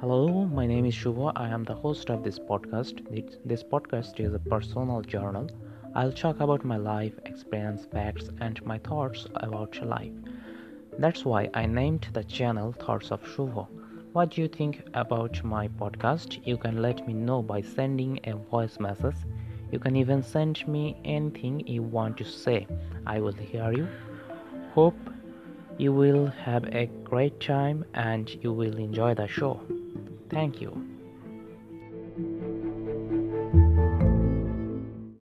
Hello, my name is Shuvo. I am the host of this podcast. This podcast is a personal journal. I'll talk about my life, experience, facts, and my thoughts about life. That's why I named the channel Thoughts of Shuvo. What do you think about my podcast? You can let me know by sending a voice message. You can even send me anything you want to say. I will hear you. Hope you will have a great time and you will enjoy the show. Thank you.